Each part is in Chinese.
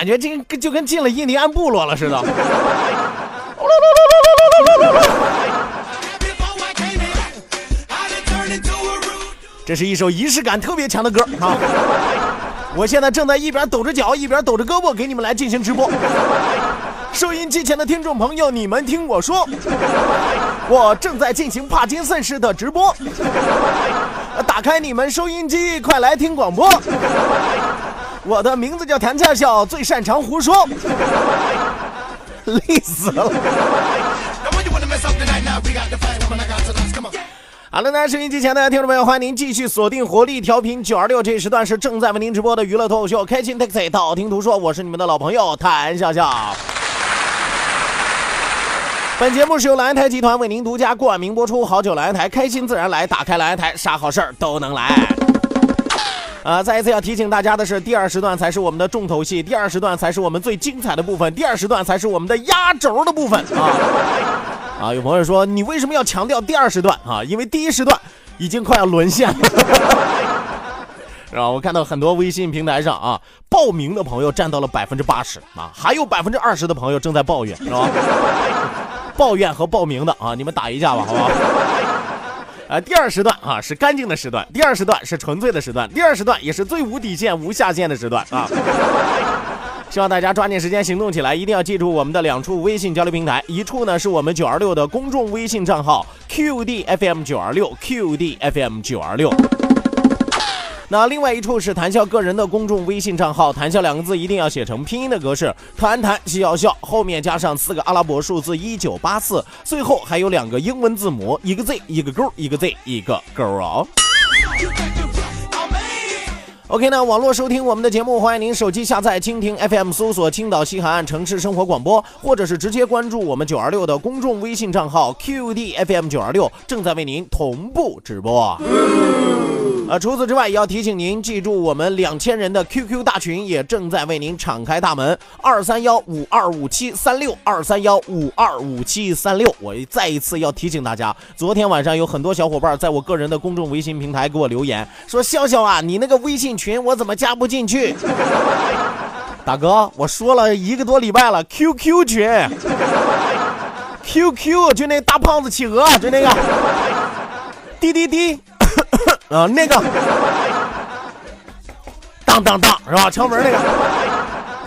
感觉这跟就跟进了印第安部落了似的？这是一首仪式感特别强的歌啊！我现在正在一边抖着脚，一边抖着胳膊给你们来进行直播。收音机前的听众朋友，你们听我说，我正在进行帕金森式的直播。打开你们收音机，快来听广播。我的名字叫谭笑笑，最擅长胡说。累死了。好了，那收音机前的听众朋友，欢迎您继续锁定活力调频九二六，这一时段是正在为您直播的娱乐脱口秀《开心 Taxi》，道听途说，我是你们的老朋友谭笑笑。本节目是由蓝台集团为您独家冠名播出，好酒蓝台，开心自然来，打开蓝台，啥好事儿都能来。啊，再一次要提醒大家的是，第二时段才是我们的重头戏，第二时段才是我们最精彩的部分，第二时段才是我们的压轴的部分啊！啊，有朋友说你为什么要强调第二时段啊？因为第一时段已经快要沦陷了。然后我看到很多微信平台上啊，报名的朋友占到了百分之八十啊，还有百分之二十的朋友正在抱怨，是吧？抱怨和报名的啊，你们打一架吧，好不好？啊，第二时段啊是干净的时段，第二时段是纯粹的时段，第二时段也是最无底线、无下限的时段啊。希望大家抓紧时间行动起来，一定要记住我们的两处微信交流平台，一处呢是我们九二六的公众微信账号 QDFM 九二六 QDFM 九二六。那另外一处是谈笑个人的公众微信账号，谈笑两个字一定要写成拼音的格式，谈谈笑笑，后面加上四个阿拉伯数字一九八四，最后还有两个英文字母，一个 Z 一个勾，一个 Z 一个勾哦。OK 那，网络收听我们的节目，欢迎您手机下载蜻蜓 FM，搜索青岛西海岸城市生活广播，或者是直接关注我们九二六的公众微信账号 QDFM 九二六，正在为您同步直播。呃，除此之外，也要提醒您记住，我们两千人的 QQ 大群也正在为您敞开大门，二三幺五二五七三六二三幺五二五七三六。我再一次要提醒大家，昨天晚上有很多小伙伴在我个人的公众微信平台给我留言，说笑笑啊，你那个微信群我怎么加不进去？大哥，我说了一个多礼拜了，QQ 群，QQ 就那大胖子企鹅，就那个 滴滴滴。啊，那个，当当当是吧？敲门那个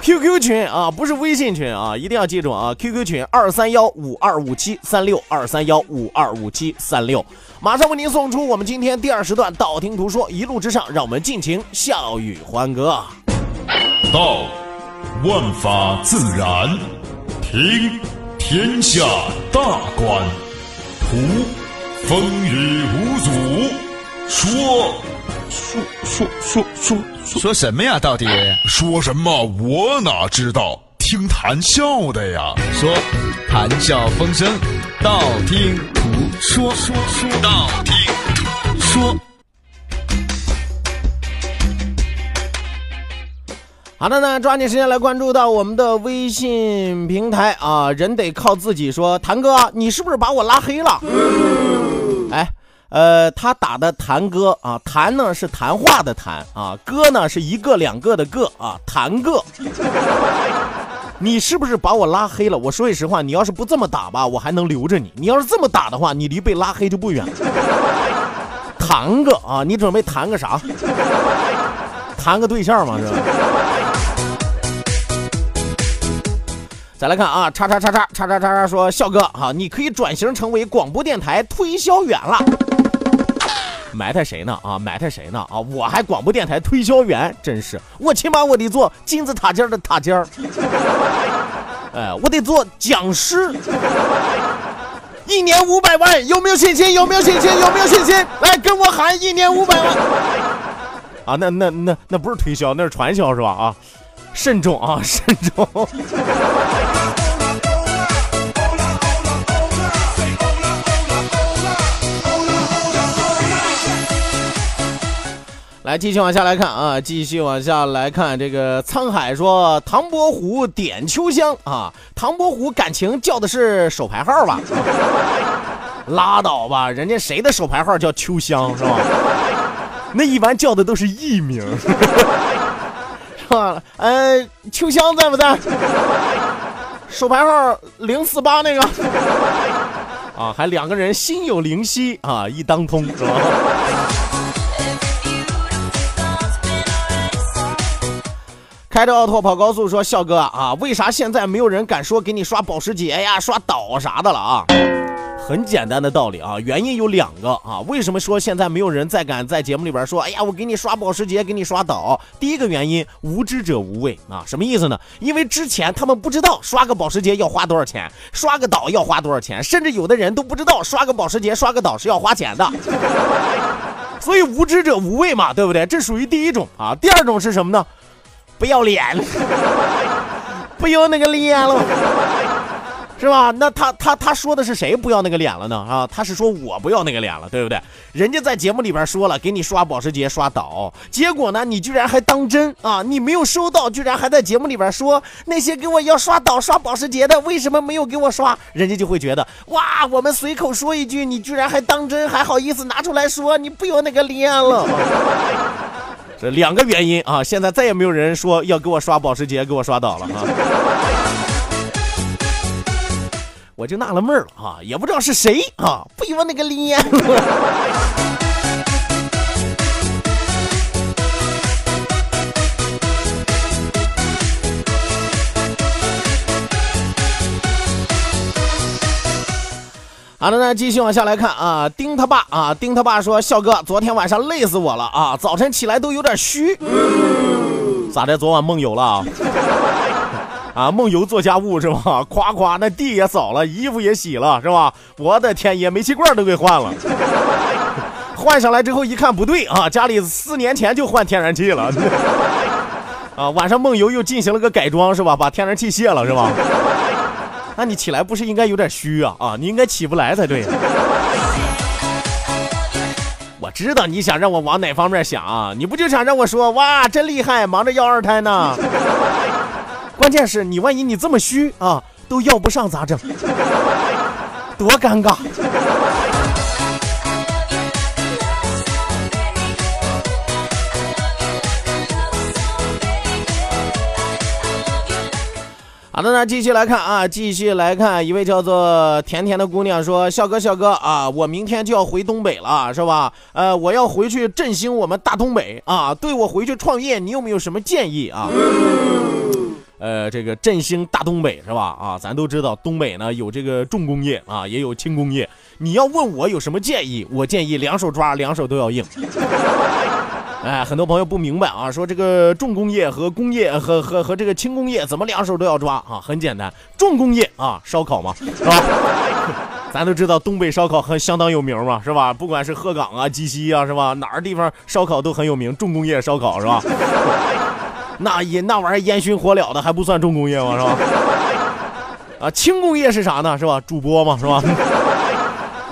QQ 群啊，不是微信群啊，一定要记住啊！QQ 群二三幺五二五七三六二三幺五二五七三六，马上为您送出我们今天第二时段道听途说，一路之上，让我们尽情笑语欢歌。道，万法自然；听，天下大观；图，风雨无阻。说，说说说说说什么呀？到底说什么？我哪知道？听谈笑的呀。说，谈笑风生，道听途说，说说道听途说。好的呢，抓紧时间来关注到我们的微信平台啊！人得靠自己说，谭哥，你是不是把我拉黑了？哎。呃，他打的谈歌啊，谈呢是谈话的谈啊，歌呢是一个两个的个啊，谈个。你是不是把我拉黑了？我说句实话，你要是不这么打吧，我还能留着你；你要是这么打的话，你离被拉黑就不远了。谈个啊，你准备谈个啥？谈个对象吗？是吧？再来看啊，叉叉叉叉叉叉叉叉说，笑哥啊，你可以转型成为广播电台推销员了。埋汰谁呢？啊，埋汰谁呢？啊，我还广播电台推销员，真是我起码我得做金字塔尖的塔尖儿，哎，我得做讲师，一年五百万，有没有信心？有没有信心？有没有信心？来跟我喊一年五百万！啊，那那那那不是推销，那是传销是吧？啊，慎重啊，慎重。来，继续往下来看啊，继续往下来看。这个沧海说，唐伯虎点秋香啊，唐伯虎感情叫的是手牌号吧？拉倒吧，人家谁的手牌号叫秋香是吧？那一般叫的都是艺名，是吧？呃，秋香在不在？手牌号零四八那个啊，还两个人心有灵犀啊，一当通是吧？开着奥拓跑高速说：“笑哥啊，为啥现在没有人敢说给你刷保时捷呀、刷岛啥的了啊？很简单的道理啊，原因有两个啊。为什么说现在没有人再敢在节目里边说，哎呀，我给你刷保时捷，给你刷岛？第一个原因，无知者无畏啊。什么意思呢？因为之前他们不知道刷个保时捷要花多少钱，刷个岛要花多少钱，甚至有的人都不知道刷个保时捷、刷个岛是要花钱的。所以无知者无畏嘛，对不对？这属于第一种啊。第二种是什么呢？”不要脸，不要那个脸了，是吧？那他他他说的是谁不要那个脸了呢？啊，他是说我不要那个脸了，对不对？人家在节目里边说了，给你刷保时捷、刷岛，结果呢，你居然还当真啊？你没有收到，居然还在节目里边说那些给我要刷岛、刷保时捷的，为什么没有给我刷？人家就会觉得哇，我们随口说一句，你居然还当真，还好意思拿出来说，你不要那个脸了。这两个原因啊，现在再也没有人说要给我刷保时捷，给我刷倒了啊！我就纳了闷了啊，也不知道是谁啊，不要那个脸。好的，那继续往下来看啊，丁他爸啊，丁他爸说，笑哥，昨天晚上累死我了啊，早晨起来都有点虚，咋的？昨晚梦游了？啊，梦游做家务是吧？夸夸，那地也扫了，衣服也洗了是吧？我的天爷，煤气罐都给换了，换上来之后一看不对啊，家里四年前就换天然气了，啊，晚上梦游又进行了个改装是吧？把天然气卸了是吧？那你起来不是应该有点虚啊啊！你应该起不来才对。我知道你想让我往哪方面想啊？你不就想让我说哇真厉害，忙着要二胎呢？关键是你万一你这么虚啊，都要不上咋整？多尴尬！好的，那继续来看啊，继续来看，一位叫做甜甜的姑娘说：“笑哥，笑哥啊，我明天就要回东北了，是吧？呃，我要回去振兴我们大东北啊，对我回去创业，你有没有什么建议啊？”呃，这个振兴大东北是吧？啊，咱都知道东北呢有这个重工业啊，也有轻工业。你要问我有什么建议，我建议两手抓，两手都要硬。哎，很多朋友不明白啊，说这个重工业和工业和和和这个轻工业怎么两手都要抓啊？很简单，重工业啊，烧烤嘛，是吧？咱都知道东北烧烤很相当有名嘛，是吧？不管是鹤岗啊、鸡西啊，是吧？哪儿地方烧烤都很有名，重工业烧烤是吧？那烟那玩意儿烟熏火燎的还不算重工业吗？是吧？啊，轻工业是啥呢？是吧？主播嘛，是吧？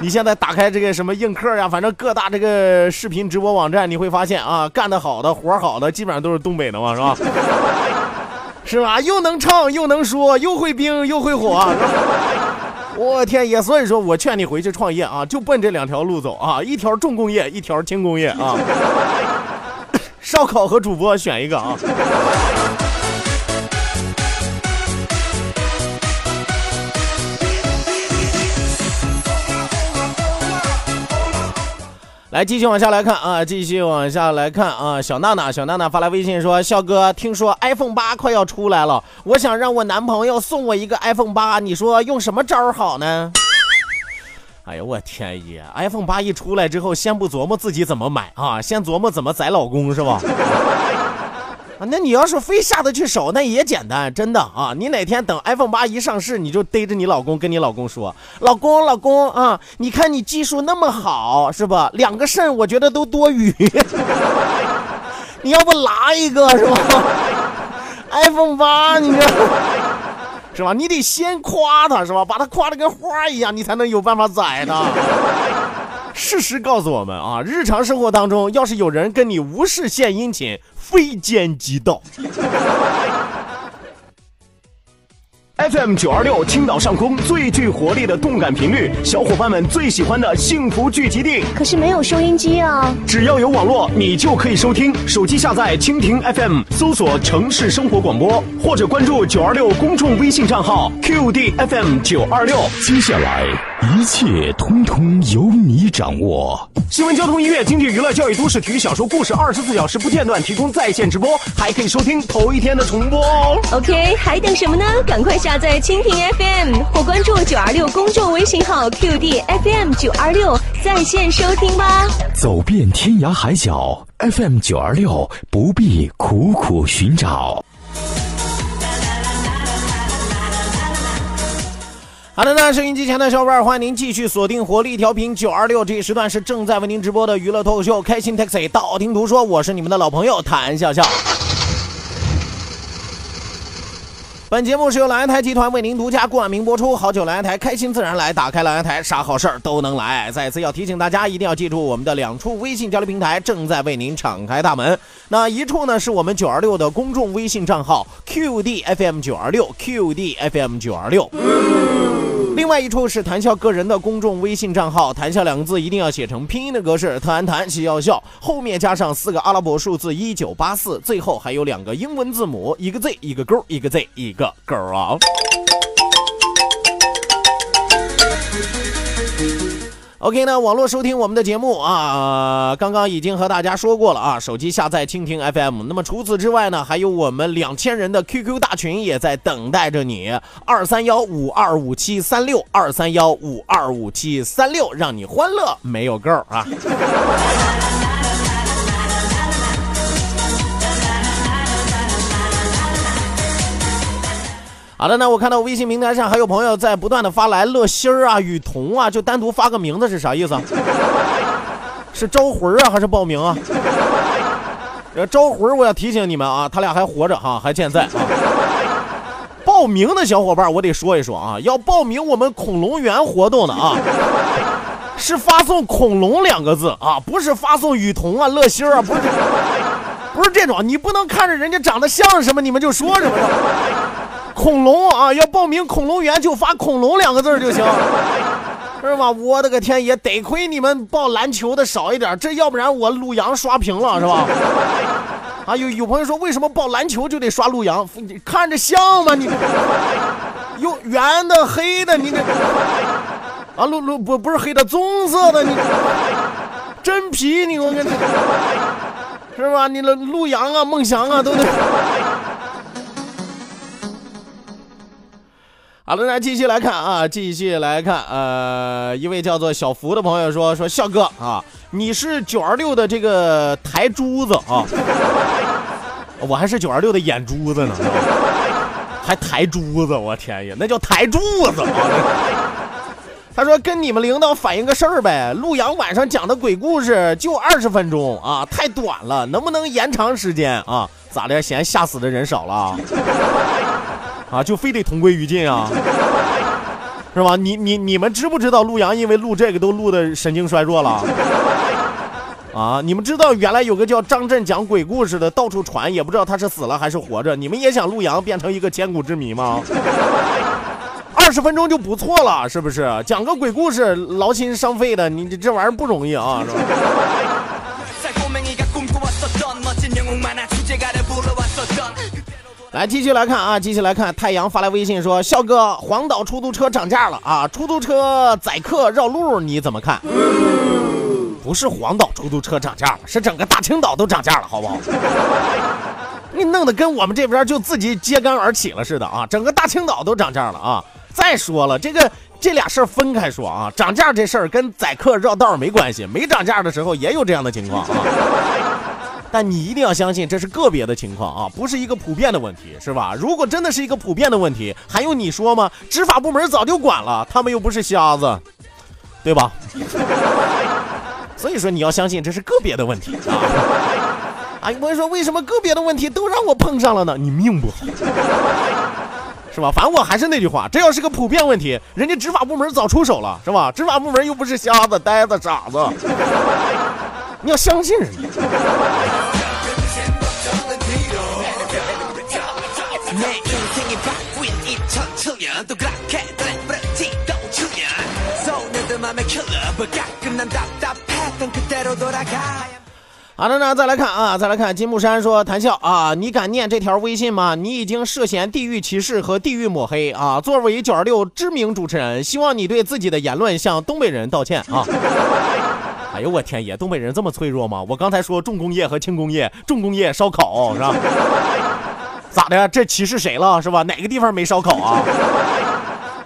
你现在打开这个什么映客呀，反正各大这个视频直播网站，你会发现啊，干得好的活好的，基本上都是东北的嘛，是吧？是吧？又能唱又能说，又会冰又会火。我天爷！所以说我劝你回去创业啊，就奔这两条路走啊，一条重工业，一条轻工业啊。烧烤和主播选一个啊。来，继续往下来看啊，继续往下来看啊。小娜娜，小娜娜发来微信说：“笑哥，听说 iPhone 八快要出来了，我想让我男朋友送我一个 iPhone 八，你说用什么招好呢？”哎呦，我天爷！iPhone 八一出来之后，先不琢磨自己怎么买啊，先琢磨怎么宰老公是吧？啊，那你要是非下得去手，那也简单，真的啊！你哪天等 iPhone 八一上市，你就逮着你老公，跟你老公说：“老公，老公啊，你看你技术那么好，是吧？两个肾我觉得都多余，你要不拿一个是吧？iPhone 八，你这。”是吧？你得先夸他，是吧？把他夸的跟花一样，你才能有办法宰他。事实告诉我们啊，日常生活当中，要是有人跟你无事献殷勤，非奸即盗。FM 九二六，青岛上空最具活力的动感频率，小伙伴们最喜欢的幸福聚集地。可是没有收音机啊！只要有网络，你就可以收听。手机下载蜻蜓 FM，搜索城市生活广播，或者关注九二六公众微信账号 QDFM 九二六。接下来一切通通由你掌握。新闻、交通、音乐、经济、娱乐、教育、都市、体育、小说、故事，二十四小时不间断提供在线直播，还可以收听头一天的重播哦。OK，还等什么呢？赶快下载蜻蜓 FM 或关注九二六公众微信号 QD FM 九二六在线收听吧。走遍天涯海角，FM 九二六不必苦苦寻找。好的，那收音机前的小伙伴，欢迎您继续锁定活力调频九二六，这一时段是正在为您直播的娱乐脱口秀《开心 Taxi》，道听途说，我是你们的老朋友谭笑笑。本节目是由蓝台集团为您独家冠名播出。好酒蓝台，开心自然来。打开蓝台，啥好事儿都能来。再次要提醒大家，一定要记住我们的两处微信交流平台正在为您敞开大门。那一处呢，是我们九二六的公众微信账号 QDFM 九二六 QDFM 九二六。另外一处是谭笑个人的公众微信账号，谭笑两个字一定要写成拼音的格式，特安谭笑笑笑，后面加上四个阿拉伯数字一九八四，最后还有两个英文字母，一个 Z 一个勾，一个 Z 一个勾啊。OK 呢，网络收听我们的节目啊，刚刚已经和大家说过了啊，手机下载蜻蜓 FM。那么除此之外呢，还有我们两千人的 QQ 大群也在等待着你，二三幺五二五七三六二三幺五二五七三六，让你欢乐没有够啊！好的，那我看到微信平台上还有朋友在不断的发来乐心儿啊、雨桐啊，就单独发个名字是啥意思？是招魂啊，还是报名啊？这招魂，我要提醒你们啊，他俩还活着哈，还健在啊。报名的小伙伴，我得说一说啊，要报名我们恐龙园活动的啊，是发送“恐龙”两个字啊，不是发送雨桐啊、乐心啊，不是，不是这种，你不能看着人家长得像什么，你们就说什么。恐龙啊，要报名恐龙园就发“恐龙”两个字就行，是吧？我的个天爷，得亏你们报篮球的少一点，这要不然我陆阳刷屏了，是吧？啊，有有朋友说为什么报篮球就得刷陆阳？看着像吗？你 有圆的、黑的，你这啊，陆陆不不是黑的，棕色的，你真皮，你我跟你是吧？你的陆阳啊、孟祥啊都得。好了，那继续来看啊，继续来看，呃，一位叫做小福的朋友说说笑哥啊，你是九二六的这个台珠子啊，我还是九二六的眼珠子呢，还台珠子，我天呀，那叫台柱子啊！他说跟你们领导反映个事儿呗，陆阳晚上讲的鬼故事就二十分钟啊，太短了，能不能延长时间啊？咋的？嫌吓死的人少了？啊，就非得同归于尽啊，是吧？你你你们知不知道陆阳因为录这个都录的神经衰弱了？啊，你们知道原来有个叫张震讲鬼故事的，到处传，也不知道他是死了还是活着。你们也想陆阳变成一个千古之谜吗？二十分钟就不错了，是不是？讲个鬼故事，劳心伤肺的，你这玩意儿不容易啊，是吧？来，继续来看啊，继续来看。太阳发来微信说：“笑哥，黄岛出租车涨价了啊！出租车载客绕路，你怎么看？”不是黄岛出租车涨价了，是整个大青岛都涨价了，好不好？你弄得跟我们这边就自己揭竿而起了似的啊！整个大青岛都涨价了啊！再说了，这个这俩事儿分开说啊，涨价这事儿跟宰客绕道没关系，没涨价的时候也有这样的情况啊。但你一定要相信，这是个别的情况啊，不是一个普遍的问题，是吧？如果真的是一个普遍的问题，还用你说吗？执法部门早就管了，他们又不是瞎子，对吧？所以说你要相信这是个别的问题啊。哎，我说为什么个别的问题都让我碰上了呢？你命不好，是吧？反正我还是那句话，这要是个普遍问题，人家执法部门早出手了，是吧？执法部门又不是瞎子、呆子、傻子，你要相信人家。好的呢，再来看啊，再来看金木山说谭笑啊，你敢念这条微信吗？你已经涉嫌地域歧视和地域抹黑啊！作为九二六知名主持人，希望你对自己的言论向东北人道歉啊！哎呦我天爷，东北人这么脆弱吗？我刚才说重工业和轻工业，重工业烧烤是吧？咋的？这歧视谁了是吧？哪个地方没烧烤啊？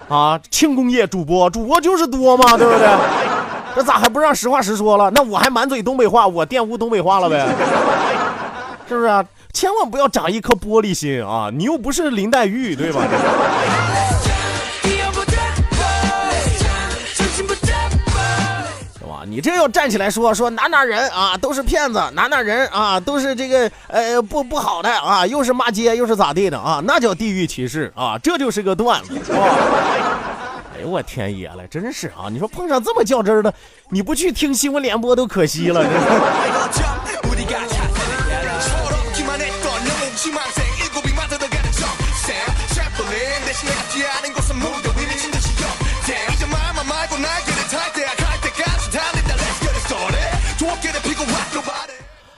啊，轻工业主播，主播就是多嘛，对不对？这咋还不让实话实说了？那我还满嘴东北话，我玷污东北话了呗？是不是啊？千万不要长一颗玻璃心啊！你又不是林黛玉，对吧？你这要站起来说说哪哪人啊都是骗子，哪哪人啊都是这个呃不不好的啊，又是骂街又是咋地的啊？那叫地域歧视啊！这就是个段子，是吧？哎呦我天爷了，真是啊！你说碰上这么较真的，你不去听新闻联播都可惜了，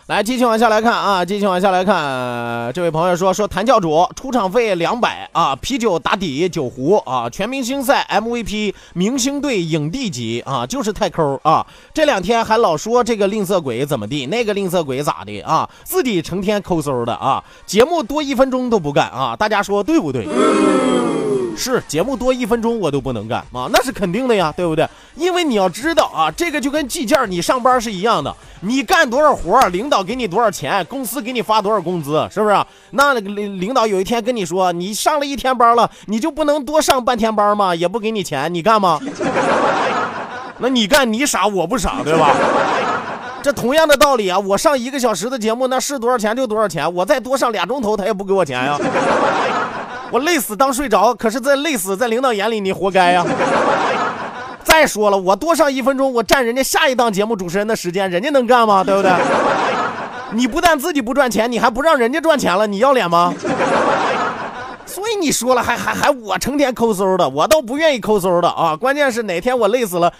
来，继续往下来看啊，继续往下来看。这位朋友说说谭教主出场费两百啊，啤酒打底酒壶啊，全明星赛 MVP，明星队影帝级啊，就是太抠啊。这两天还老说这个吝啬鬼怎么地，那个吝啬鬼咋的啊，自己成天抠搜的啊，节目多一分钟都不干啊，大家说对不对？是节目多一分钟我都不能干啊，那是肯定的呀，对不对？因为你要知道啊，这个就跟计件你上班是一样的，你干多少活，领导给你多少钱，公司给你发多少工资，是不是？那领领导有一天跟你说，你上了一天班了，你就不能多上半天班吗？也不给你钱，你干吗？那你干你傻我不傻，对吧？这同样的道理啊，我上一个小时的节目，那是多少钱就多少钱，我再多上俩钟头，他也不给我钱呀。我累死当睡着，可是，在累死在领导眼里你活该呀。再说了，我多上一分钟，我占人家下一档节目主持人的时间，人家能干吗？对不对？你不但自己不赚钱，你还不让人家赚钱了，你要脸吗？所以你说了，还还还我成天抠搜的，我倒不愿意抠搜的啊。关键是哪天我累死了，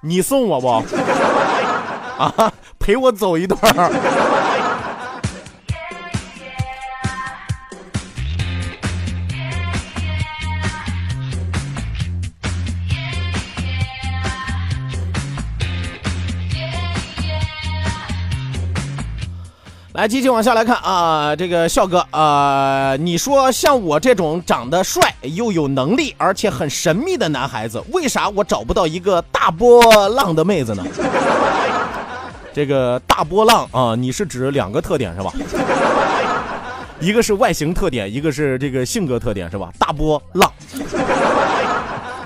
你送我不？啊，陪我走一段。来，继续往下来看啊，这个笑哥啊，你说像我这种长得帅又有能力，而且很神秘的男孩子，为啥我找不到一个大波浪的妹子呢？这个大波浪啊，你是指两个特点是吧？一个是外形特点，一个是这个性格特点是吧？大波浪，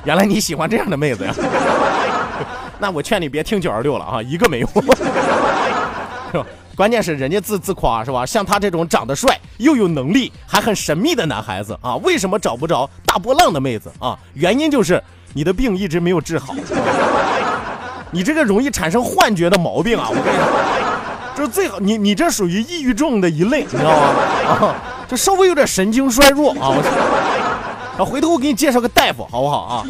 原来你喜欢这样的妹子呀？那我劝你别听九二六了啊，一个没用。是吧？关键是人家自自夸是吧？像他这种长得帅又有能力还很神秘的男孩子啊，为什么找不着大波浪的妹子啊？原因就是你的病一直没有治好，你这个容易产生幻觉的毛病啊！我跟你说，这最好你你这属于抑郁症的一类，你知道吗？啊，就稍微有点神经衰弱啊！我，啊，回头我给你介绍个大夫好不好啊？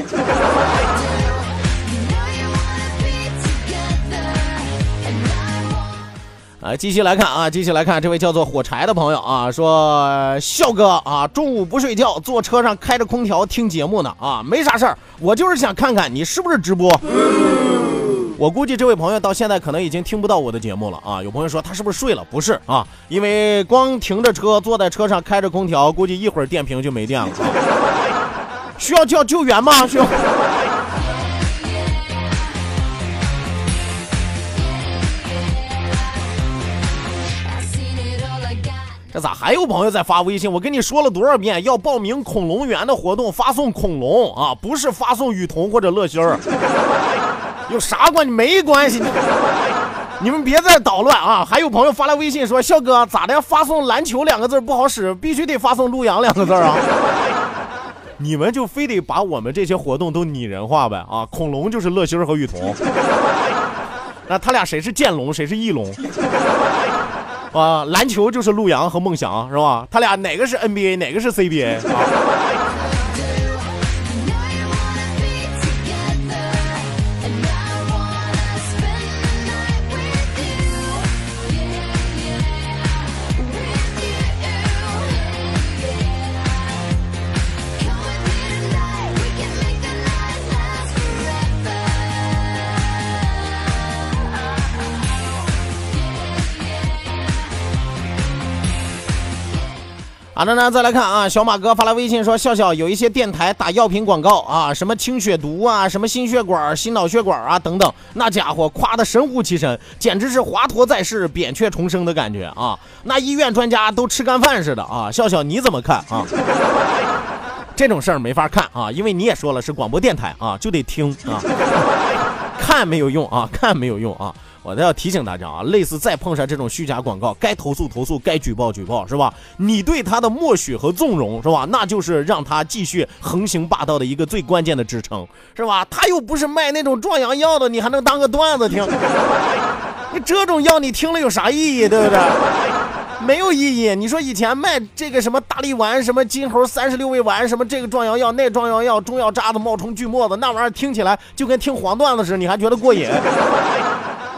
啊，继续来看啊，继续来看这位叫做火柴的朋友啊，说笑哥啊，中午不睡觉，坐车上开着空调听节目呢啊，没啥事儿，我就是想看看你是不是直播。我估计这位朋友到现在可能已经听不到我的节目了啊！有朋友说他是不是睡了？不是啊，因为光停着车，坐在车上开着空调，估计一会儿电瓶就没电了。需要叫救援吗？需要。这咋还有朋友在发微信？我跟你说了多少遍，要报名恐龙园的活动，发送恐龙啊，不是发送雨桐或者乐心儿。有啥关系？没关系，你们别再捣乱啊！还有朋友发来微信说：“笑哥，咋的？发送篮球两个字不好使，必须得发送陆阳两个字啊！” 你们就非得把我们这些活动都拟人化呗？啊，恐龙就是乐心儿和雨桐，那他俩谁是剑龙，谁是翼龙？啊，篮球就是陆洋和梦想是吧？他俩哪个是 NBA，哪个是 CBA 啊？好的呢，再来看啊，小马哥发来微信说：笑笑有一些电台打药品广告啊，什么清血毒啊，什么心血管、心脑血管啊等等，那家伙夸的神乎其神，简直是华佗在世，扁鹊重生的感觉啊！那医院专家都吃干饭似的啊！笑笑你怎么看啊？这种事儿没法看啊，因为你也说了是广播电台啊，就得听啊，看没有用啊，看没有用啊。我都要提醒大家啊，类似再碰上这种虚假广告，该投诉投诉，该举报举报，是吧？你对他的默许和纵容，是吧？那就是让他继续横行霸道的一个最关键的支撑，是吧？他又不是卖那种壮阳药的，你还能当个段子听？你 这种药你听了有啥意义，对不对？没有意义。你说以前卖这个什么大力丸、什么金猴三十六味丸、什么这个壮阳药、那壮阳药、中药渣子、冒充锯末子，那玩意儿听起来就跟听黄段子似的，你还觉得过瘾？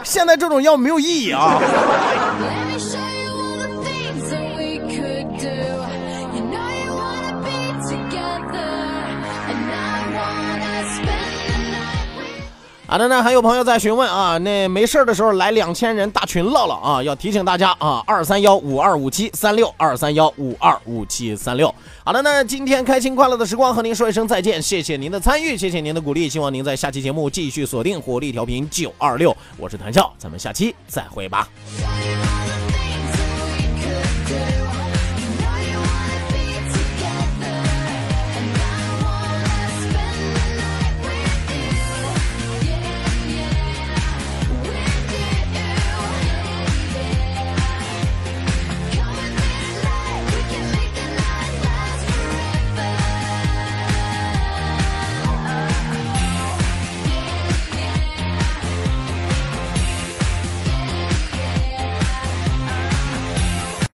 现在这种药没有意义啊！好的呢，还有朋友在询问啊，那没事的时候来两千人大群唠唠啊，要提醒大家啊，二三幺五二五七三六二三幺五二五七三六。好的，呢今天开心快乐的时光和您说一声再见，谢谢您的参与，谢谢您的鼓励，希望您在下期节目继续锁定火力调频九二六，我是谭笑，咱们下期再会吧。